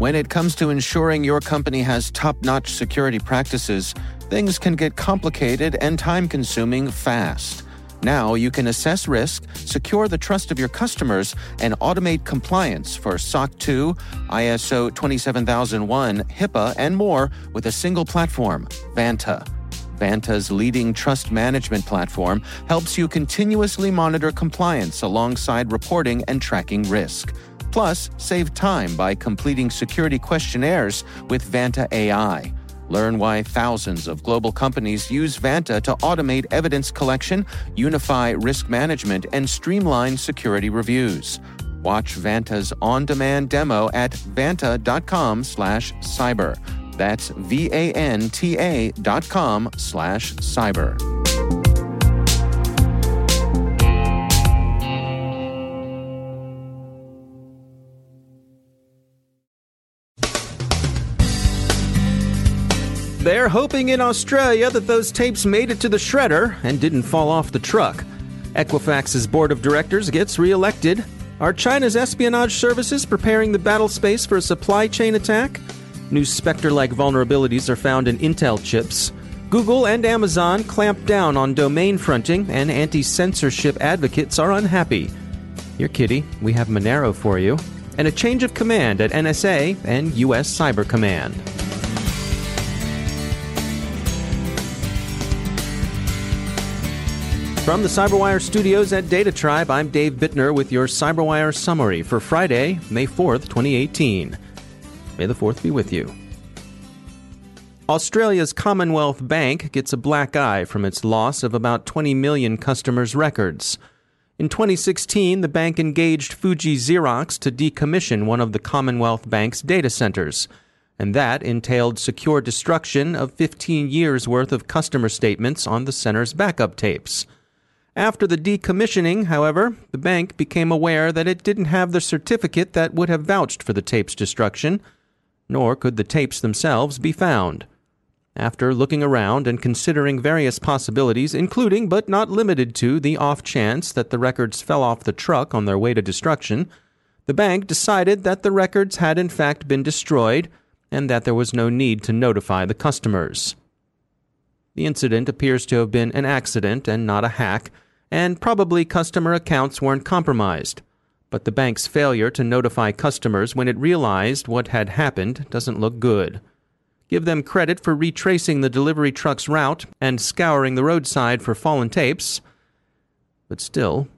When it comes to ensuring your company has top-notch security practices, things can get complicated and time-consuming fast. Now you can assess risk, secure the trust of your customers, and automate compliance for SOC 2, ISO 27001, HIPAA, and more with a single platform, Vanta. Vanta's leading trust management platform helps you continuously monitor compliance alongside reporting and tracking risk. Plus, save time by completing security questionnaires with Vanta AI. Learn why thousands of global companies use Vanta to automate evidence collection, unify risk management, and streamline security reviews. Watch Vanta's on-demand demo at vanta.com slash cyber. That's V-A-N-T-A dot com slash cyber. They're hoping in Australia that those tapes made it to the shredder and didn't fall off the truck. Equifax's board of directors gets reelected. Are China's espionage services preparing the battle space for a supply chain attack? New Spectre like vulnerabilities are found in Intel chips. Google and Amazon clamp down on domain fronting, and anti censorship advocates are unhappy. Here, Kitty, we have Monero for you, and a change of command at NSA and U.S. Cyber Command. From the Cyberwire studios at Data Tribe, I'm Dave Bittner with your Cyberwire summary for Friday, May 4th, 2018. May the 4th be with you. Australia's Commonwealth Bank gets a black eye from its loss of about 20 million customers' records. In 2016, the bank engaged Fuji Xerox to decommission one of the Commonwealth Bank's data centers, and that entailed secure destruction of 15 years' worth of customer statements on the center's backup tapes. After the decommissioning, however, the bank became aware that it didn't have the certificate that would have vouched for the tape's destruction, nor could the tapes themselves be found. After looking around and considering various possibilities, including but not limited to the off chance that the records fell off the truck on their way to destruction, the bank decided that the records had in fact been destroyed and that there was no need to notify the customers. The incident appears to have been an accident and not a hack, and probably customer accounts weren't compromised. But the bank's failure to notify customers when it realized what had happened doesn't look good. Give them credit for retracing the delivery truck's route and scouring the roadside for fallen tapes. But still,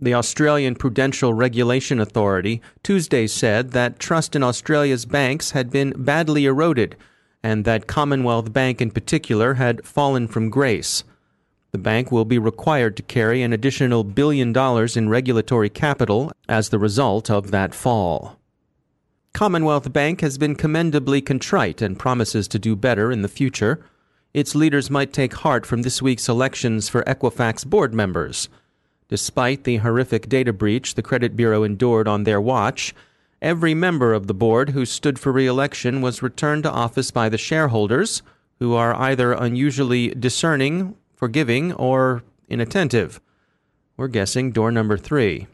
the Australian Prudential Regulation Authority Tuesday said that trust in Australia's banks had been badly eroded and that Commonwealth Bank in particular had fallen from grace. The bank will be required to carry an additional billion dollars in regulatory capital as the result of that fall. Commonwealth Bank has been commendably contrite and promises to do better in the future. Its leaders might take heart from this week's elections for Equifax board members. Despite the horrific data breach the credit bureau endured on their watch, Every member of the board who stood for re election was returned to office by the shareholders, who are either unusually discerning, forgiving, or inattentive. We're guessing door number three.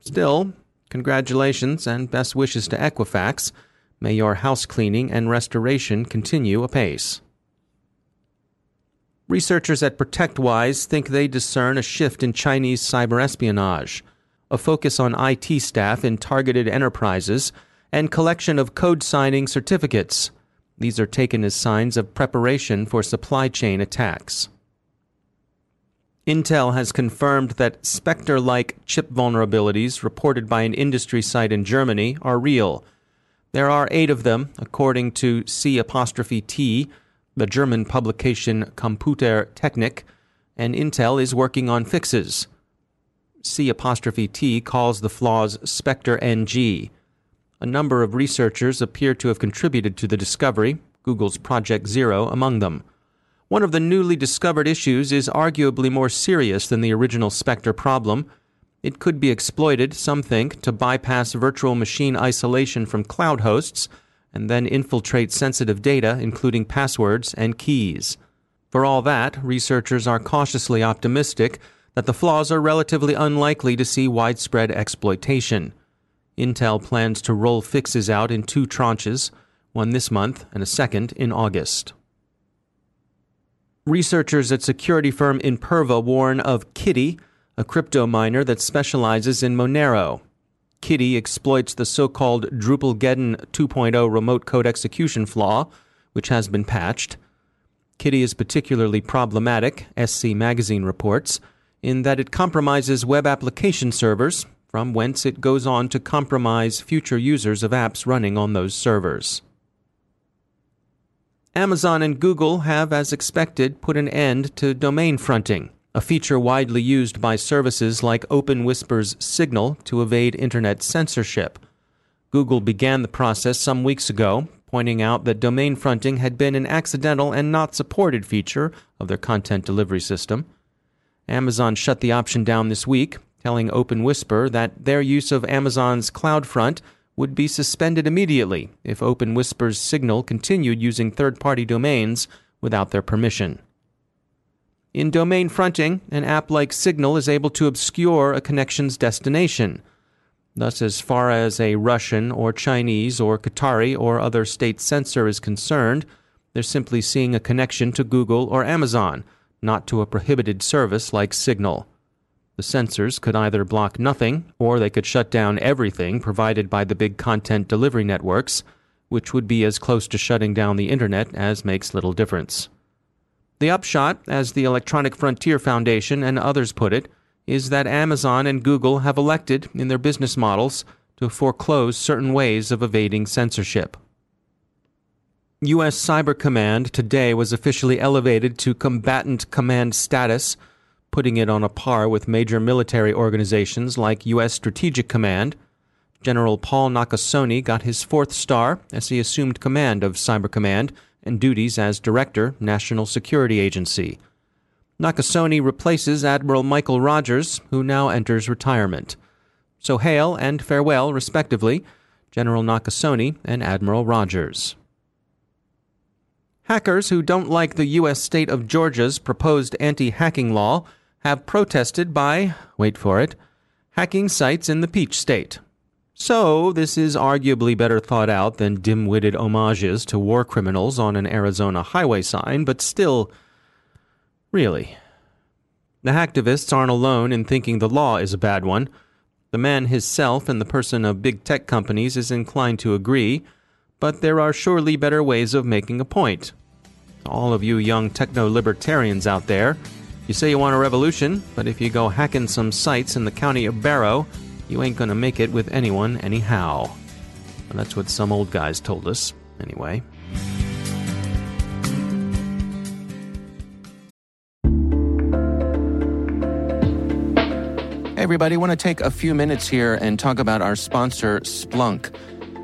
Still, congratulations and best wishes to Equifax. May your house cleaning and restoration continue apace. Researchers at ProtectWise think they discern a shift in Chinese cyber espionage a focus on IT staff in targeted enterprises, and collection of code signing certificates. These are taken as signs of preparation for supply chain attacks. Intel has confirmed that Spectre like chip vulnerabilities reported by an industry site in Germany are real. There are eight of them, according to C the German publication Computer Technik, and Intel is working on fixes. C apostrophe T calls the flaws Spectre NG. A number of researchers appear to have contributed to the discovery, Google's Project Zero among them. One of the newly discovered issues is arguably more serious than the original Spectre problem. It could be exploited, some think, to bypass virtual machine isolation from cloud hosts and then infiltrate sensitive data, including passwords and keys. For all that, researchers are cautiously optimistic that the flaws are relatively unlikely to see widespread exploitation. Intel plans to roll fixes out in two tranches, one this month and a second in August. Researchers at security firm Imperva warn of Kitty, a crypto miner that specializes in Monero. Kitty exploits the so called Drupalgeddon 2.0 remote code execution flaw, which has been patched. Kitty is particularly problematic, SC Magazine reports, in that it compromises web application servers, from whence it goes on to compromise future users of apps running on those servers. Amazon and Google have, as expected, put an end to domain fronting, a feature widely used by services like OpenWhisper's Signal to evade internet censorship. Google began the process some weeks ago, pointing out that domain fronting had been an accidental and not supported feature of their content delivery system. Amazon shut the option down this week, telling OpenWhisper that their use of Amazon's CloudFront would be suspended immediately if OpenWhisper's Signal continued using third party domains without their permission. In domain fronting, an app like Signal is able to obscure a connection's destination. Thus, as far as a Russian or Chinese or Qatari or other state censor is concerned, they're simply seeing a connection to Google or Amazon, not to a prohibited service like Signal. The censors could either block nothing, or they could shut down everything provided by the big content delivery networks, which would be as close to shutting down the internet as makes little difference. The upshot, as the Electronic Frontier Foundation and others put it, is that Amazon and Google have elected, in their business models, to foreclose certain ways of evading censorship. U.S. Cyber Command today was officially elevated to combatant command status putting it on a par with major military organizations like U.S. Strategic Command. General Paul Nakasone got his fourth star as he assumed command of Cyber Command and duties as Director, National Security Agency. Nakasone replaces Admiral Michael Rogers, who now enters retirement. So hail and farewell, respectively, General Nakasone and Admiral Rogers. Hackers who don't like the U.S. state of Georgia's proposed anti hacking law have protested by, wait for it, hacking sites in the Peach State. So, this is arguably better thought out than dim witted homages to war criminals on an Arizona highway sign, but still, really. The hacktivists aren't alone in thinking the law is a bad one. The man himself and the person of big tech companies is inclined to agree, but there are surely better ways of making a point. All of you young techno libertarians out there, you say you want a revolution, but if you go hacking some sites in the county of Barrow, you ain't gonna make it with anyone anyhow. Well, that's what some old guys told us, anyway. Hey, everybody, want to take a few minutes here and talk about our sponsor, Splunk.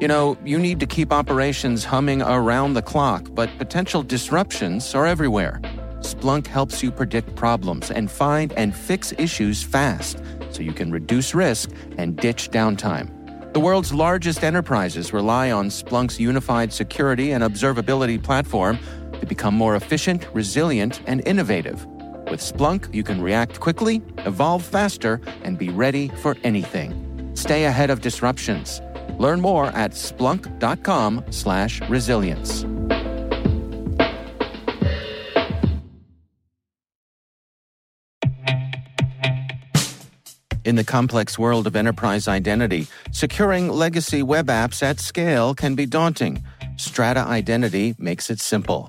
You know, you need to keep operations humming around the clock, but potential disruptions are everywhere. Splunk helps you predict problems and find and fix issues fast so you can reduce risk and ditch downtime. The world's largest enterprises rely on Splunk's unified security and observability platform to become more efficient, resilient, and innovative. With Splunk, you can react quickly, evolve faster, and be ready for anything. Stay ahead of disruptions. Learn more at splunk.com slash resilience. In the complex world of enterprise identity, securing legacy web apps at scale can be daunting. Strata Identity makes it simple.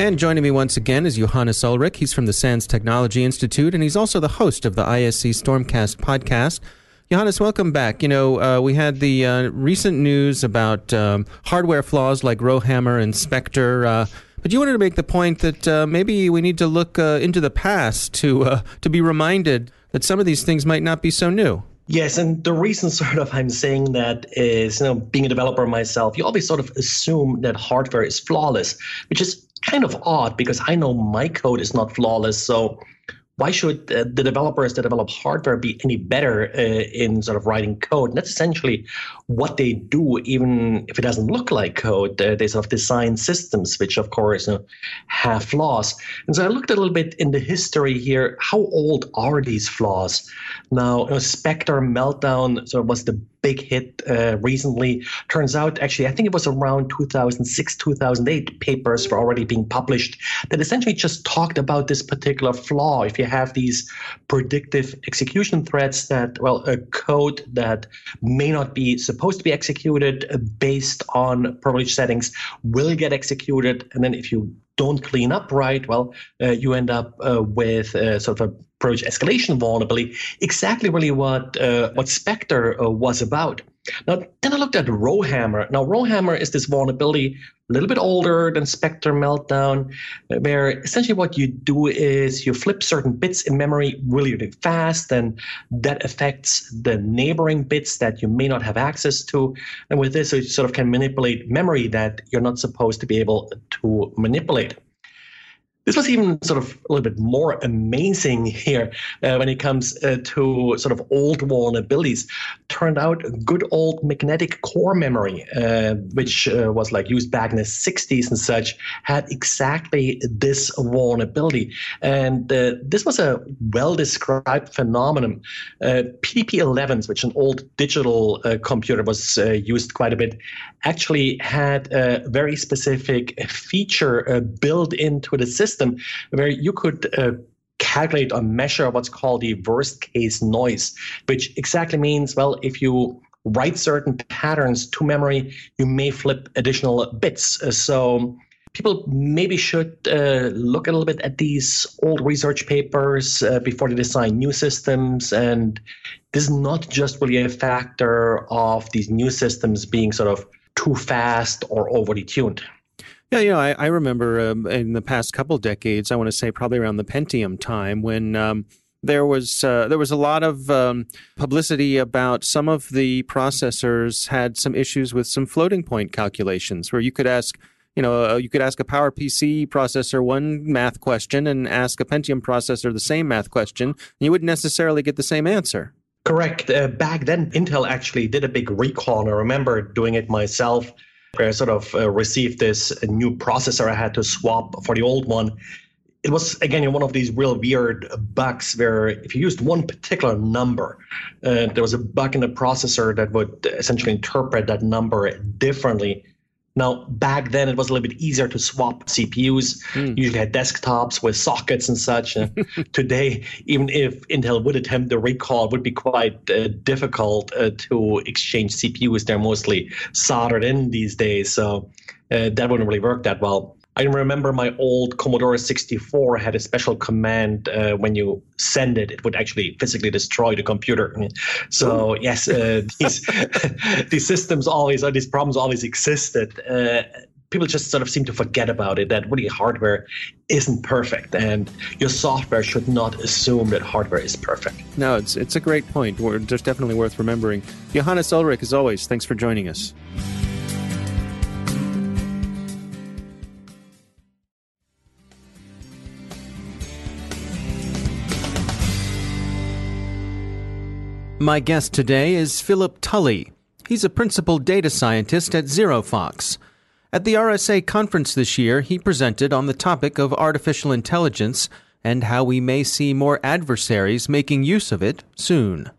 And joining me once again is Johannes Ullrich. He's from the SANS Technology Institute, and he's also the host of the ISC Stormcast podcast. Johannes, welcome back. You know, uh, we had the uh, recent news about um, hardware flaws like Rowhammer and Spectre, uh, but you wanted to make the point that uh, maybe we need to look uh, into the past to uh, to be reminded that some of these things might not be so new. Yes, and the reason sort of I'm saying that is, you know, being a developer myself, you always sort of assume that hardware is flawless, which is kind of odd because I know my code is not flawless. So why should uh, the developers that develop hardware be any better uh, in sort of writing code? And that's essentially what they do, even if it doesn't look like code. Uh, they sort of design systems, which of course you know, have flaws. And so I looked a little bit in the history here. How old are these flaws? Now, you know, Spectre Meltdown sort of was the big hit uh, recently. Turns out, actually, I think it was around 2006, 2008, papers were already being published that essentially just talked about this particular flaw. If you have these predictive execution threads that, well, a code that may not be supposed to be executed based on privilege settings will get executed. And then if you don't clean up right, well, uh, you end up uh, with uh, sort of a privilege escalation vulnerability. Exactly really what uh, what Spectre uh, was about. Now, then I looked at Rowhammer. Now, Rowhammer is this vulnerability a little bit older than Spectre Meltdown, where essentially what you do is you flip certain bits in memory really, really fast, and that affects the neighboring bits that you may not have access to. And with this, you sort of can manipulate memory that you're not supposed to be able to manipulate. This was even sort of a little bit more amazing here uh, when it comes uh, to sort of old vulnerabilities. Turned out good old magnetic core memory, uh, which uh, was like used back in the 60s and such, had exactly this vulnerability. And uh, this was a well described phenomenon. Uh, PDP-11s, which an old digital computer was used quite a bit, actually had a very specific feature built into the system system where you could uh, calculate or measure what's called the worst case noise, which exactly means, well, if you write certain patterns to memory, you may flip additional bits. Uh, so people maybe should uh, look a little bit at these old research papers uh, before they design new systems. And this is not just really a factor of these new systems being sort of too fast or overly tuned. Yeah, you know, I, I remember um, in the past couple decades, I want to say probably around the Pentium time, when um, there was uh, there was a lot of um, publicity about some of the processors had some issues with some floating point calculations, where you could ask, you know, uh, you could ask a PowerPC processor one math question and ask a Pentium processor the same math question, and you wouldn't necessarily get the same answer. Correct. Uh, back then, Intel actually did a big recall. I remember doing it myself where I sort of uh, received this new processor I had to swap for the old one. It was again one of these real weird bugs where if you used one particular number, uh, there was a bug in the processor that would essentially interpret that number differently. Now, back then, it was a little bit easier to swap CPUs. Mm. Usually had desktops with sockets and such. today, even if Intel would attempt the recall, it would be quite uh, difficult uh, to exchange CPUs. They're mostly soldered in these days. So uh, that wouldn't really work that well. I remember my old Commodore 64 had a special command uh, when you send it, it would actually physically destroy the computer. So yes, uh, these these systems always or these problems always existed. Uh, people just sort of seem to forget about it that really hardware isn't perfect and your software should not assume that hardware is perfect. No it's it's a great point. Just definitely worth remembering. Johannes Ullrich as always thanks for joining us My guest today is Philip Tully. He's a principal data scientist at ZeroFox. At the RSA conference this year, he presented on the topic of artificial intelligence and how we may see more adversaries making use of it soon.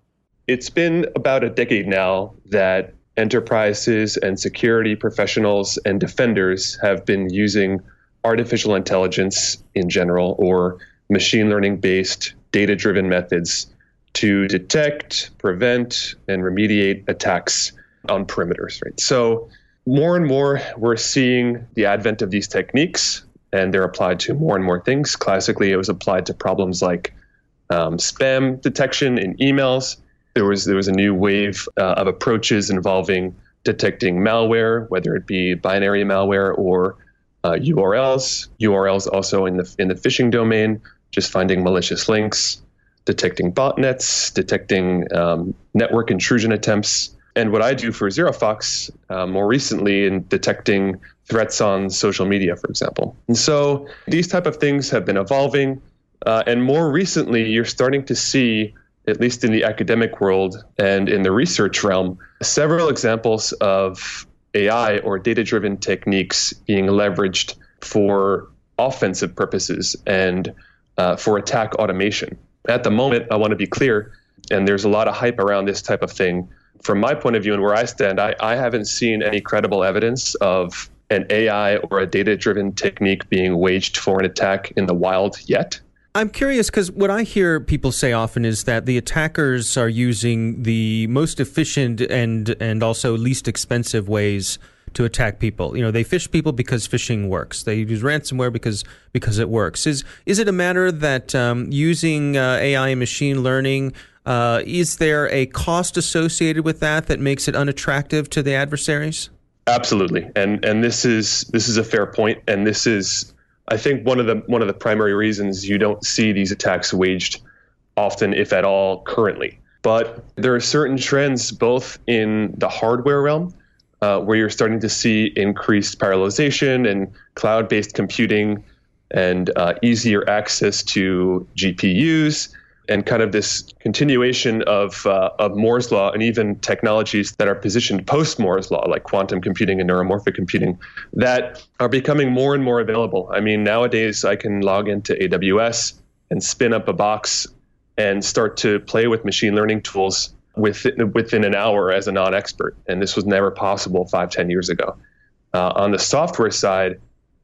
It's been about a decade now that enterprises and security professionals and defenders have been using artificial intelligence in general or machine learning based data driven methods to detect, prevent, and remediate attacks on perimeters, right? So more and more we're seeing the advent of these techniques and they're applied to more and more things. Classically, it was applied to problems like um, spam detection in emails. There was there was a new wave uh, of approaches involving detecting malware, whether it be binary malware or uh, URLs. URLs also in the in the phishing domain, just finding malicious links detecting botnets, detecting um, network intrusion attempts. And what I do for ZeroFox uh, more recently in detecting threats on social media, for example. And so these type of things have been evolving. Uh, and more recently, you're starting to see, at least in the academic world and in the research realm, several examples of AI or data driven techniques being leveraged for offensive purposes and uh, for attack automation. At the moment, I want to be clear, and there's a lot of hype around this type of thing. From my point of view and where I stand, I, I haven't seen any credible evidence of an AI or a data driven technique being waged for an attack in the wild yet. I'm curious because what I hear people say often is that the attackers are using the most efficient and and also least expensive ways to attack people. You know, they phish people because phishing works. They use ransomware because because it works. Is is it a matter that um, using uh, AI and machine learning uh, is there a cost associated with that that makes it unattractive to the adversaries? Absolutely, and and this is this is a fair point, and this is I think one of the one of the primary reasons you don't see these attacks waged often, if at all, currently. But there are certain trends both in the hardware realm uh, where you're starting to see increased parallelization and cloud based computing and uh, easier access to GPUs and kind of this continuation of, uh, of Moore's law and even technologies that are positioned post Moore's law, like quantum computing and neuromorphic computing, that are becoming more and more available. I mean, nowadays I can log into AWS and spin up a box and start to play with machine learning tools within, within an hour as a non-expert, and this was never possible five, ten years ago. Uh, on the software side,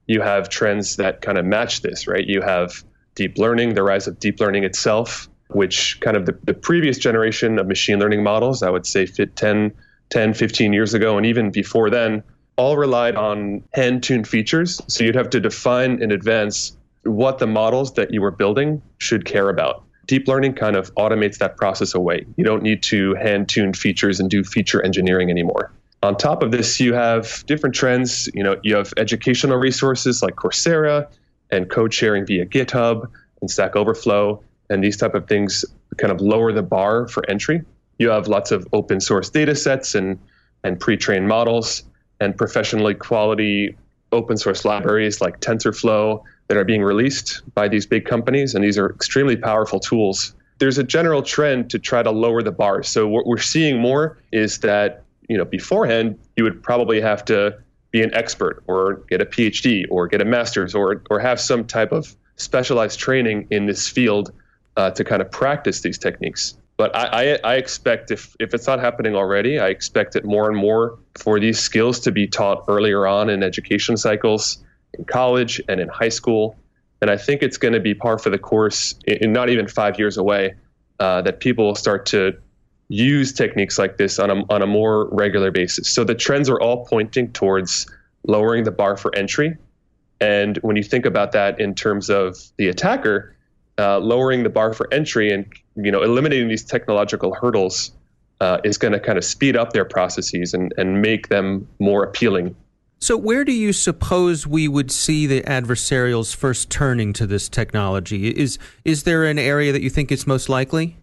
you have trends that kind of match this, right? You have deep learning, the rise of deep learning itself, which kind of the, the previous generation of machine learning models, I would say fit 10, 10, 15 years ago, and even before then, all relied on hand-tuned features. So you'd have to define in advance what the models that you were building should care about deep learning kind of automates that process away. You don't need to hand tune features and do feature engineering anymore. On top of this, you have different trends. You know, you have educational resources like Coursera and code sharing via GitHub and Stack Overflow, and these type of things kind of lower the bar for entry. You have lots of open source data sets and and pre-trained models and professionally quality open source libraries like TensorFlow that are being released by these big companies, and these are extremely powerful tools. There's a general trend to try to lower the bar. So what we're seeing more is that you know beforehand you would probably have to be an expert or get a PhD or get a master's or or have some type of specialized training in this field uh, to kind of practice these techniques. But I, I, I, expect if, if it's not happening already, I expect it more and more for these skills to be taught earlier on in education cycles in college and in high school. And I think it's going to be par for the course in not even five years away uh, that people will start to use techniques like this on a, on a more regular basis. So the trends are all pointing towards lowering the bar for entry. And when you think about that in terms of the attacker, uh, lowering the bar for entry and you know eliminating these technological hurdles uh, is going to kind of speed up their processes and, and make them more appealing. So, where do you suppose we would see the adversarials first turning to this technology? Is is there an area that you think is most likely?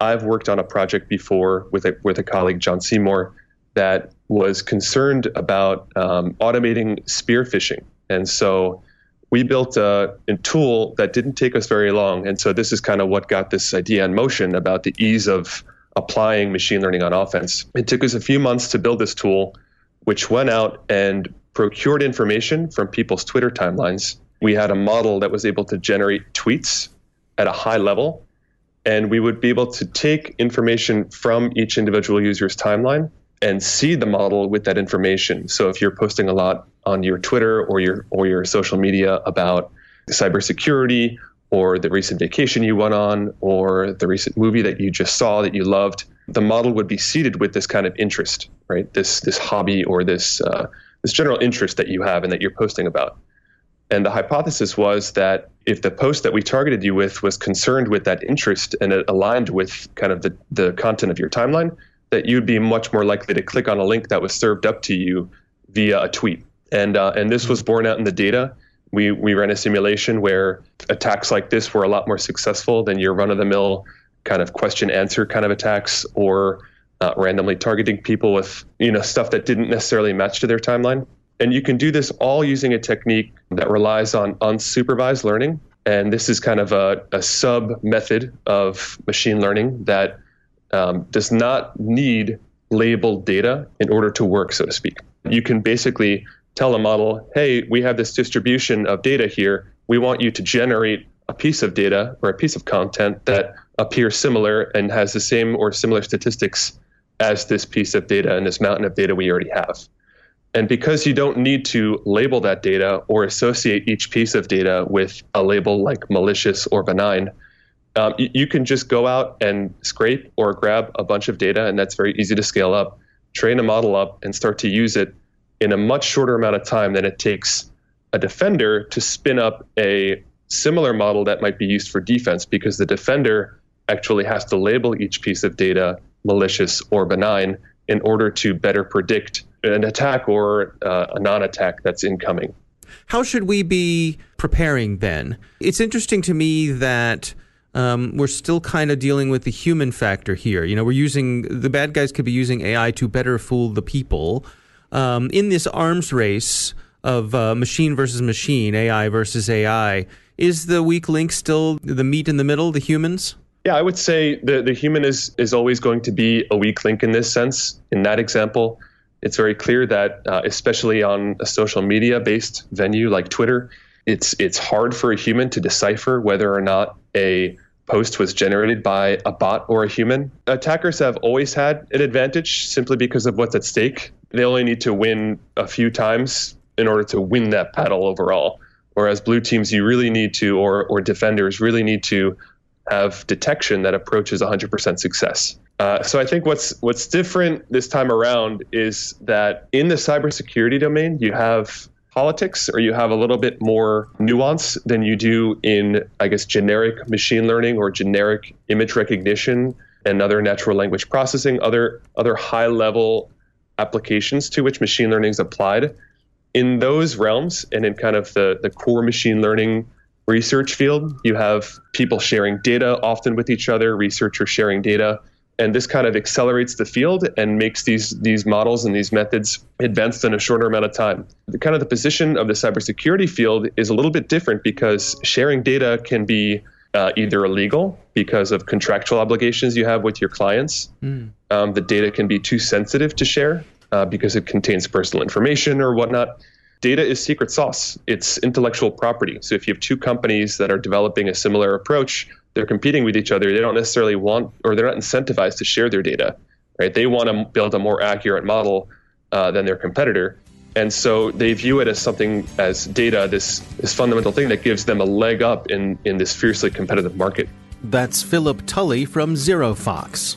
I've worked on a project before with a, with a colleague, John Seymour, that was concerned about um, automating spear phishing. And so we built a, a, tool that didn't take us very long. And so this is kind of what got this idea in motion about the ease of applying machine learning on offense. It took us a few months to build this tool, which went out and procured information from people's Twitter timelines. We had a model that was able to generate tweets at a high level. And we would be able to take information from each individual user's timeline and seed the model with that information. So if you're posting a lot on your Twitter or your or your social media about cybersecurity or the recent vacation you went on or the recent movie that you just saw that you loved, the model would be seeded with this kind of interest, right? This this hobby or this uh, this general interest that you have and that you're posting about. And the hypothesis was that if the post that we targeted you with was concerned with that interest and it aligned with kind of the, the content of your timeline, that you'd be much more likely to click on a link that was served up to you via a tweet. And uh, and this was borne out in the data. We we ran a simulation where attacks like this were a lot more successful than your run of the mill kind of question answer kind of attacks or uh, randomly targeting people with you know stuff that didn't necessarily match to their timeline. And you can do this all using a technique that relies on unsupervised learning. And this is kind of a, a sub method of machine learning that um, does not need labeled data in order to work, so to speak. You can basically tell a model, hey, we have this distribution of data here. We want you to generate a piece of data or a piece of content that appears similar and has the same or similar statistics as this piece of data and this mountain of data we already have. And because you don't need to label that data or associate each piece of data with a label like malicious or benign, um, you, you, can just go out and scrape or grab a bunch of data, and that's very easy to scale up, train a model up, and start to use it in a much shorter amount of time than it takes a defender to spin up a similar model that might be used for defense because the defender actually has to label each piece of data malicious or benign in order to better predict an attack or uh, a non attack that's incoming. How should we be preparing then? It's interesting to me that um, we're still kind of dealing with the human factor here. You know, we're using the bad guys could be using AI to better fool the people. Um, in this arms race of uh, machine versus machine, AI versus AI, is the weak link still the meat in the middle, the humans? Yeah, I would say the, the human is, is always going to be a weak link in this sense. In that example, it's very clear that, uh, especially on a social media based venue like Twitter, it's, it's hard for a human to decipher whether or not a post was generated by a bot or a human. Attackers have always had an advantage simply because of what's at stake. They only need to win a few times in order to win that battle overall. Whereas blue teams, you really need to, or, or defenders really need to have detection that approaches 100% success. Uh, so I think what's what's different this time around is that in the cybersecurity domain, you have politics or you have a little bit more nuance than you do in, I guess, generic machine learning or generic image recognition and other natural language processing, other other high level applications to which machine learning is applied. In those realms and in kind of the, the core machine learning research field. You have people sharing data often with each other, researchers sharing data, and this kind of accelerates the field and makes these these models and these methods advanced in a shorter amount of time. The kind of the position of the cybersecurity field is a little bit different because sharing data can be uh, either illegal because of contractual obligations you have with your clients. Mm. Um, the data can be too sensitive to share uh, because it contains personal information or whatnot data is secret sauce. It's intellectual property. So if you have two companies that are developing a similar approach, they're competing with each other. They don't necessarily want, or they're not incentivized to share their data, right? They want to build a more accurate model uh, than their competitor. And so they view it as something as data, this, this fundamental thing that gives them a leg up in, in this fiercely competitive market. That's Philip Tully from ZeroFox.